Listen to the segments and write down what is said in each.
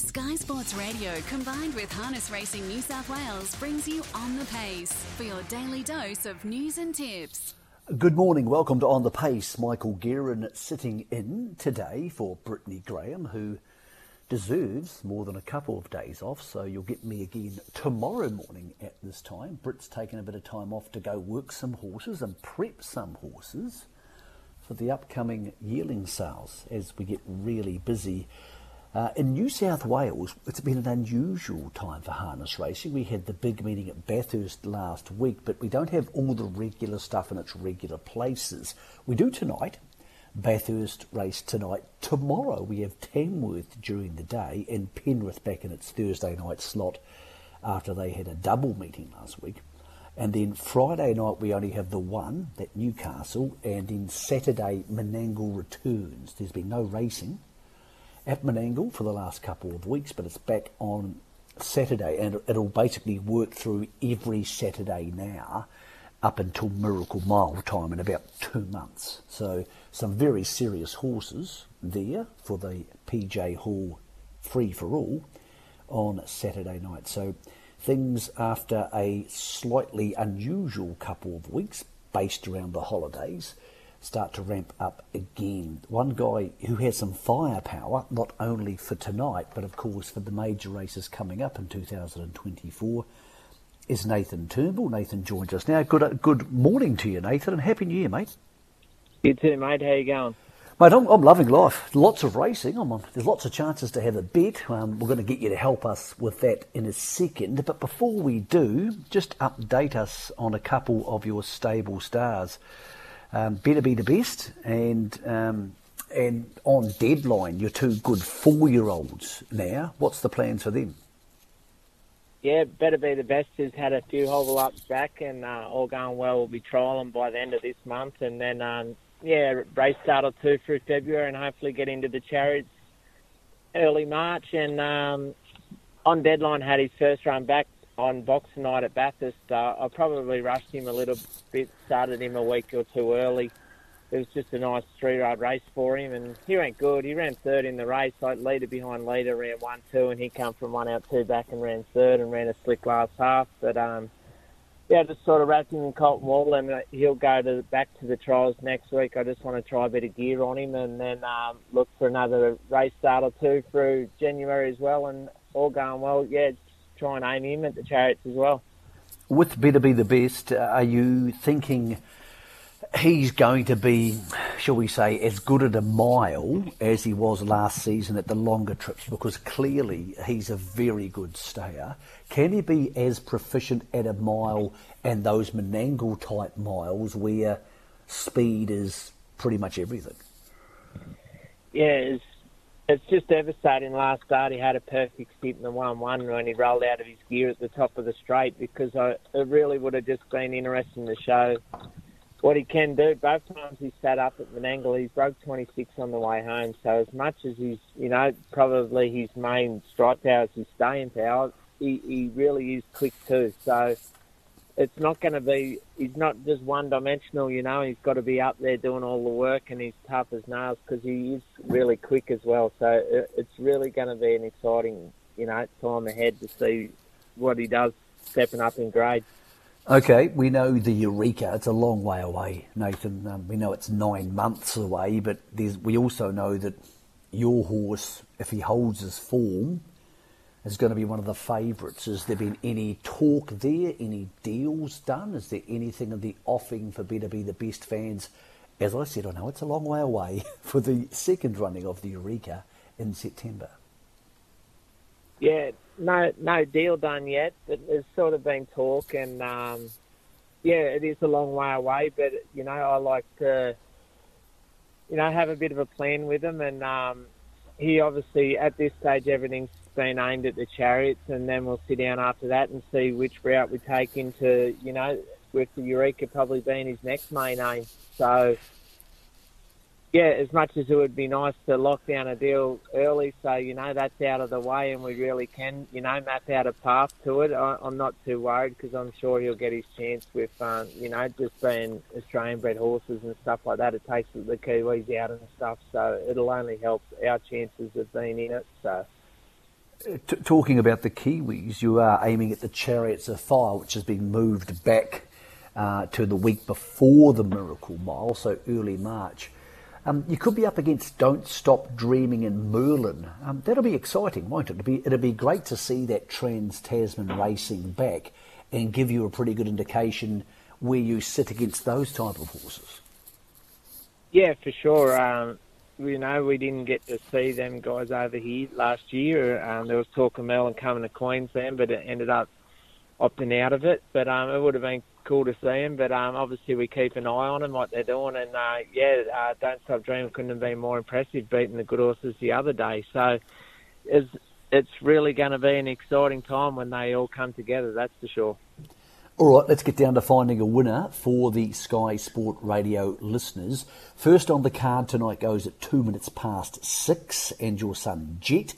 Sky Sports Radio combined with Harness Racing New South Wales brings you On the Pace for your daily dose of news and tips. Good morning, welcome to On the Pace. Michael Guerin sitting in today for Brittany Graham, who deserves more than a couple of days off, so you'll get me again tomorrow morning at this time. Britt's taken a bit of time off to go work some horses and prep some horses for the upcoming yearling sales as we get really busy uh, in New South Wales, it's been an unusual time for harness racing. We had the big meeting at Bathurst last week, but we don't have all the regular stuff in its regular places. We do tonight. Bathurst race tonight. Tomorrow we have Tamworth during the day and Penrith back in its Thursday night slot after they had a double meeting last week. And then Friday night we only have the one, that Newcastle, and then Saturday Menangle returns. There's been no racing at Menangle for the last couple of weeks, but it's back on Saturday, and it'll basically work through every Saturday now up until Miracle Mile time in about two months. So some very serious horses there for the PJ Hall free for all on Saturday night. So things after a slightly unusual couple of weeks based around the holidays start to ramp up again. One guy who has some firepower, not only for tonight, but of course for the major races coming up in 2024, is Nathan Turnbull. Nathan joins us now. Good, good morning to you, Nathan, and Happy New Year, mate. You too, mate. How you going? Mate, I'm, I'm loving life. Lots of racing. On, there's lots of chances to have a bet. Um, we're going to get you to help us with that in a second. But before we do, just update us on a couple of your stable stars um, better be the best, and um, and on deadline, you're two good four-year-olds now. What's the plans for them? Yeah, better be the best. Has had a few hobble ups back, and uh, all going well. We'll be trialing by the end of this month, and then um, yeah, race start or two through February, and hopefully get into the chariots early March. And um, on deadline, had his first run back on Boxing Night at Bathurst, uh, I probably rushed him a little bit, started him a week or two early. It was just a nice three-ride race for him, and he went good. He ran third in the race, like leader behind leader, ran one, two, and he come from one out, two back, and ran third, and ran a slick last half. But um, yeah, just sort of wrapped him in cotton wool, and uh, he'll go to back to the trials next week. I just want to try a bit of gear on him, and then um, look for another race start or two through January as well, and all going well. Yeah, try and aim him at the chariots as well. With Better Be the Best, are you thinking he's going to be, shall we say, as good at a mile as he was last season at the longer trips? Because clearly he's a very good stayer. Can he be as proficient at a mile and those Menangle type miles where speed is pretty much everything? Yeah, it's just devastating. Last start, he had a perfect sit in the one-one when he rolled out of his gear at the top of the straight because I, it really would have just been interesting to show what he can do. Both times he sat up at Menangle, he's broke 26 on the way home. So as much as he's, you know, probably his main strike power is his staying power, he, he really is quick too. So it's not going to be. He's not just one dimensional, you know. He's got to be up there doing all the work, and he's tough as nails because he is really quick as well. So it's really going to be an exciting, you know, time ahead to see what he does stepping up in grade. Okay, we know the Eureka. It's a long way away, Nathan. Um, we know it's nine months away, but we also know that your horse, if he holds his form, is going to be one of the favourites. Has there been any talk there? Any deals done? Is there anything in the offing for Better Be the Best fans? As I said, I know it's a long way away for the second running of the Eureka in September. Yeah, no, no deal done yet, but there's sort of been talk, and um, yeah, it is a long way away. But you know, I like to, you know, have a bit of a plan with him, and um, he obviously at this stage everything's been aimed at the chariots, and then we'll sit down after that and see which route we take into, you know, with the Eureka probably being his next main aim. So, yeah, as much as it would be nice to lock down a deal early, so you know that's out of the way, and we really can, you know, map out a path to it. I, am not too worried because I'm sure he'll get his chance with, um, you know, just being Australian-bred horses and stuff like that. It takes the Kiwis out and stuff, so it'll only help our chances of being in it. So. T- talking about the Kiwis, you are aiming at the Chariots of Fire, which has been moved back uh, to the week before the Miracle Mile, so early March. Um, you could be up against Don't Stop Dreaming in Merlin. Um, that'll be exciting, won't it? It'll be, it'll be great to see that Trans Tasman racing back and give you a pretty good indication where you sit against those type of horses. Yeah, for sure. Um, you know, we didn't get to see them guys over here last year. Um, there was talk of Merlin coming to Queensland, but it ended up opting out of it. But um, it would have been cool to see them. But um, obviously, we keep an eye on them, what they're doing. And uh, yeah, uh, Don't Stop Dreaming couldn't have been more impressive, beating the good horses the other day. So it's it's really going to be an exciting time when they all come together. That's for sure. All right, let's get down to finding a winner for the Sky Sport Radio listeners. First on the card tonight goes at two minutes past six, and your son Jet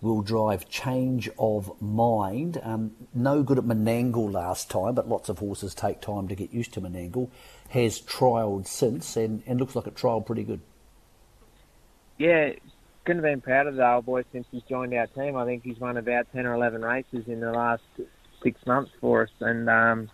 will drive Change of Mind. Um, no good at Menangle last time, but lots of horses take time to get used to Menangle. Has trialled since and, and looks like it trialled pretty good. Yeah, couldn't have been proud of the old boy since he's joined our team. I think he's won about 10 or 11 races in the last six months for us. And um,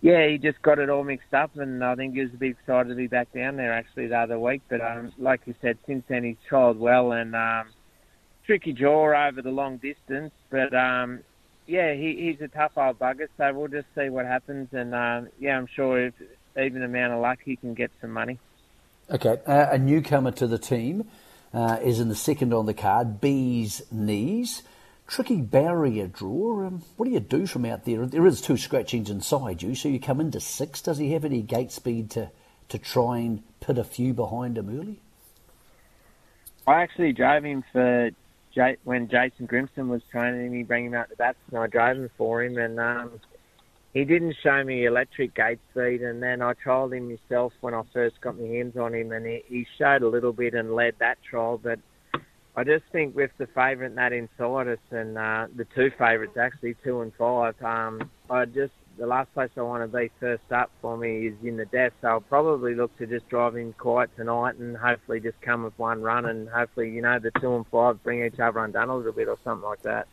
yeah, he just got it all mixed up, and I think he was a bit excited to be back down there actually the other week. But um, like you said, since then he's trialled well and um, tricky jaw over the long distance. But um, yeah, he, he's a tough old bugger, so we'll just see what happens. And um, yeah, I'm sure if even amount of luck, he can get some money. Okay, uh, a newcomer to the team uh, is in the second on the card, Bees Knees tricky barrier draw. Um, what do you do from out there? There is two scratchings inside you, so you come into six. Does he have any gate speed to, to try and put a few behind him early? I actually drove him for J- when Jason Grimson was training me, bring him out to bats, and I drove him for him, and um, he didn't show me electric gate speed, and then I trialled him myself when I first got my hands on him, and he, he showed a little bit and led that trial, but I just think with the favourite that inside us and uh, the two favourites actually two and five, um, I just the last place I want to be first up for me is in the death. So I'll probably look to just drive in quiet tonight and hopefully just come with one run and hopefully you know the two and five bring each other undone a little bit or something like that.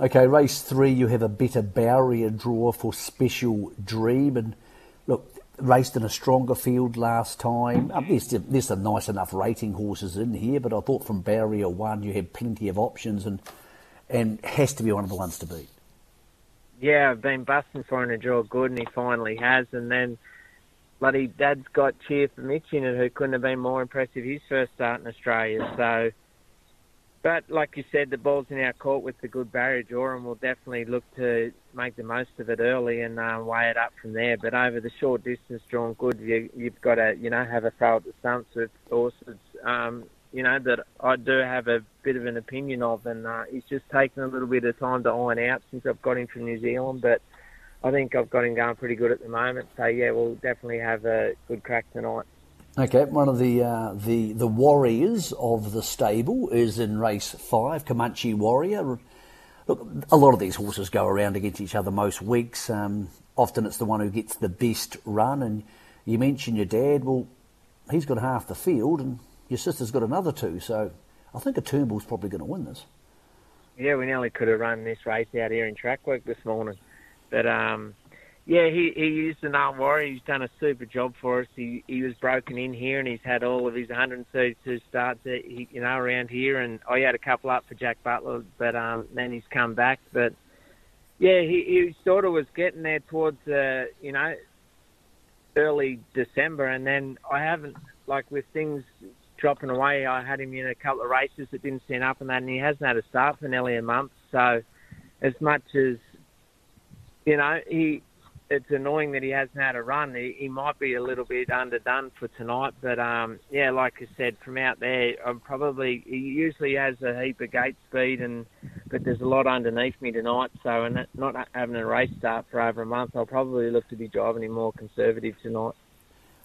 Okay, race three, you have a better barrier draw for Special Dream and look, raced in a stronger field last time. Um, there's, there's some nice enough rating horses in here, but I thought from barrier one you had plenty of options and and has to be one of the ones to beat. Yeah, I've been busting for him to draw good, and he finally has. And then, bloody Dad's got Cheer for Mitch in it, who couldn't have been more impressive his first start in Australia. So but like you said, the ball's in our court with the good barrier and we'll definitely look to make the most of it early and uh, weigh it up from there. But over the short distance, drawn good, you, you've got to you know have a throw at the stumps with horses. Um, you know that I do have a bit of an opinion of, and uh, he's just taken a little bit of time to iron out since I've got him from New Zealand. But I think I've got him going pretty good at the moment. So yeah, we'll definitely have a good crack tonight. Okay, one of the uh, the the warriors of the stable is in race five, Comanche Warrior. Look, a lot of these horses go around against each other most weeks. Um, often it's the one who gets the best run. And you mentioned your dad. Well, he's got half the field, and your sister's got another two. So I think a Turnbull's probably going to win this. Yeah, we nearly could have run this race out here in track work this morning, but um, yeah, he he used an arm warrior. He's done a super job for us. He he was broken in here, and he's had all of his 132 starts, you know, around here. And I had a couple up for Jack Butler, but um, then he's come back. But yeah, he he sort of was getting there towards uh, you know early December, and then I haven't like with things dropping away. I had him in a couple of races that didn't stand up, and that, and he hasn't had a start for nearly a month. So as much as you know, he it's annoying that he hasn't had a run. He, he might be a little bit underdone for tonight, but um, yeah, like I said, from out there, I'm probably he usually has a heap of gate speed, and but there's a lot underneath me tonight. So, and not having a race start for over a month, I'll probably look to be driving him more conservative tonight.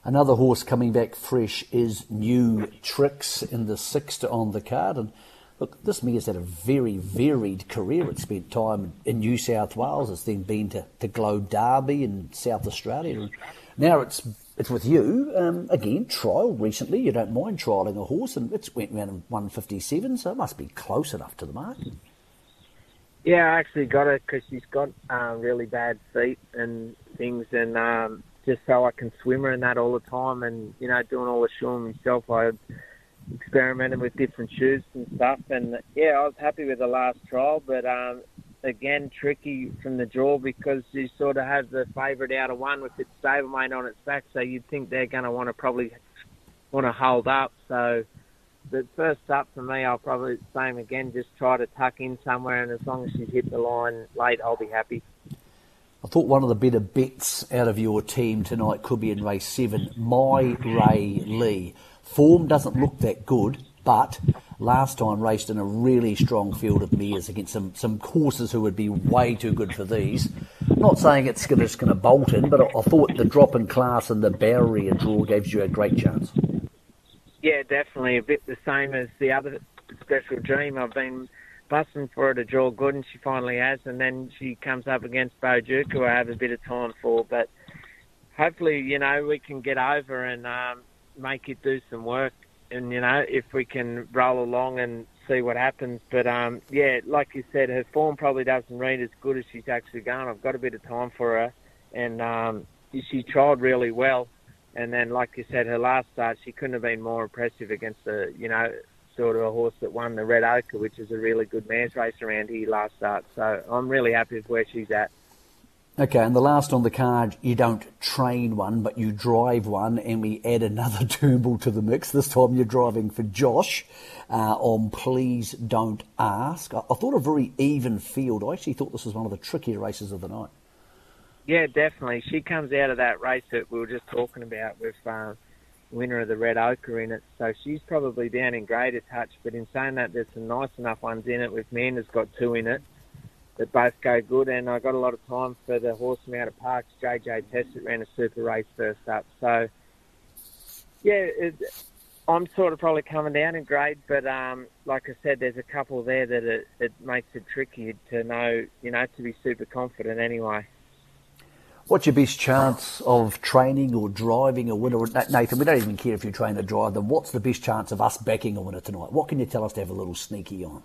Another horse coming back fresh is New Tricks in the sixth on the card, and Look, this mare's had a very varied career. It's spent time in New South Wales. It's then been to, to Globe Derby in South Australia. And now it's it's with you. Um, again, trial recently. You don't mind trialling a horse, and it's went around in 157, so it must be close enough to the mark. Yeah, I actually got her because she's got uh, really bad feet and things, and um, just so I can swim her and that all the time, and you know, doing all the shoeing myself, I experimented with different shoes and stuff, and yeah, I was happy with the last trial, but um, again, tricky from the draw because you sort of have the favourite out of one with its stablemate on its back, so you'd think they're going to want to probably want to hold up, so the first up for me, I'll probably same again. Just try to tuck in somewhere, and as long as she's hit the line late, I'll be happy. I thought one of the better bets out of your team tonight could be in race seven, My Ray Lee. Form doesn't look that good, but last time raced in a really strong field of mares against some, some horses who would be way too good for these. not saying it's going to bolt in, but I, I, thought the drop in class and the barrier draw gives you a great chance. Yeah, definitely. A bit the same as the other special dream. I've been busting for her to draw good, and she finally has. And then she comes up against Bo Duke, who I have a bit of time for. But hopefully, you know, we can get over and um, make it do some work. And you know, if we can roll along and see what happens. But um, yeah, like you said, her form probably doesn't read as good as she's actually going. I've got a bit of time for her, and um, she tried really well. And then, like you said, her last start, she couldn't have been more impressive against a, you know, sort of a horse that won the Red Ochre, which is a really good mares race around here last start. So I'm really happy with where she's at. Okay, and the last on the card, you don't train one, but you drive one, and we add another Turnbull to the mix. This time you're driving for Josh uh, on Please Don't Ask. I, I thought a very even field. I actually thought this was one of the trickier races of the night. Yeah, definitely. She comes out of that race that we were just talking about with uh, winner of the Red Ochre in it. So she's probably down in grade a touch. But in saying that, there's some nice enough ones in it. With Manda's got two in it that both go good. And I got a lot of time for the horse from out of Parks, JJ Test, that ran a super race first up. So yeah, it, I'm sort of probably coming down in grade, but um, like I said, there's a couple there that it, it makes it tricky to know, you know, to be super confident anyway. What's your best chance of training or driving a winner? Nathan, we don't even care if you train or drive them. What's the best chance of us backing a winner tonight? What can you tell us to have a little sneaky on?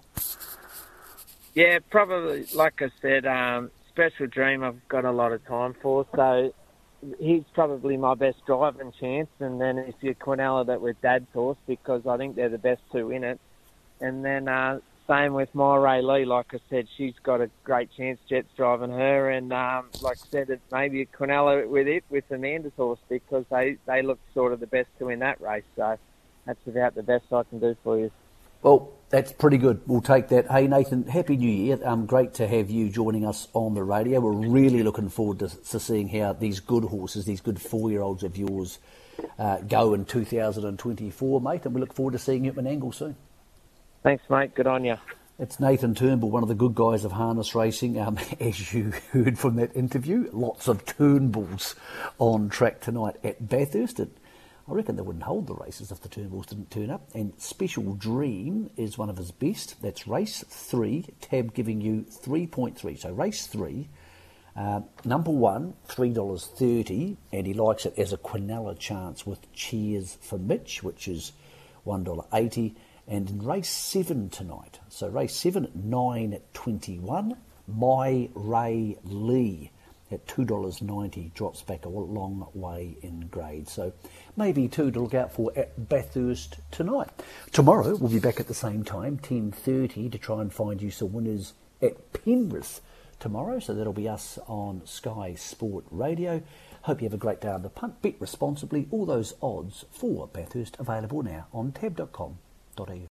Yeah, probably, like I said, um, Special Dream I've got a lot of time for, so he's probably my best driving chance. And then if you Quinella that with Dad's horse, because I think they're the best two in it. And then uh, same with My Ray Lee. Like I said, she's got a great chance. Jet's driving her, and um, like I said, it's maybe a Quinella with it with Amanda's horse because they they look sort of the best two in that race. So that's about the best I can do for you. Well, that's pretty good. We'll take that. Hey, Nathan, Happy New Year. Um, great to have you joining us on the radio. We're really looking forward to, to seeing how these good horses, these good four year olds of yours, uh, go in 2024, mate. And we look forward to seeing you at Menangle soon. Thanks, mate. Good on you. It's Nathan Turnbull, one of the good guys of harness racing. Um, as you heard from that interview, lots of Turnbulls on track tonight at Bathurst. I reckon they wouldn't hold the races if the Turnbulls didn't turn up. And Special Dream is one of his best. That's race three, tab giving you 3.3. So race three, uh, number one, $3.30, and he likes it as a Quinella chance with Cheers for Mitch, which is $1.80. And in race seven tonight, so race seven at nine twenty-one, My Ray Lee at two dollars ninety drops back a long way in grade. So maybe two to look out for at Bathurst tonight. Tomorrow we'll be back at the same time, ten thirty, to try and find you some winners at Penrith tomorrow. So that'll be us on Sky Sport Radio. Hope you have a great day on the punt. Bet responsibly. All those odds for Bathurst available now on tab.com au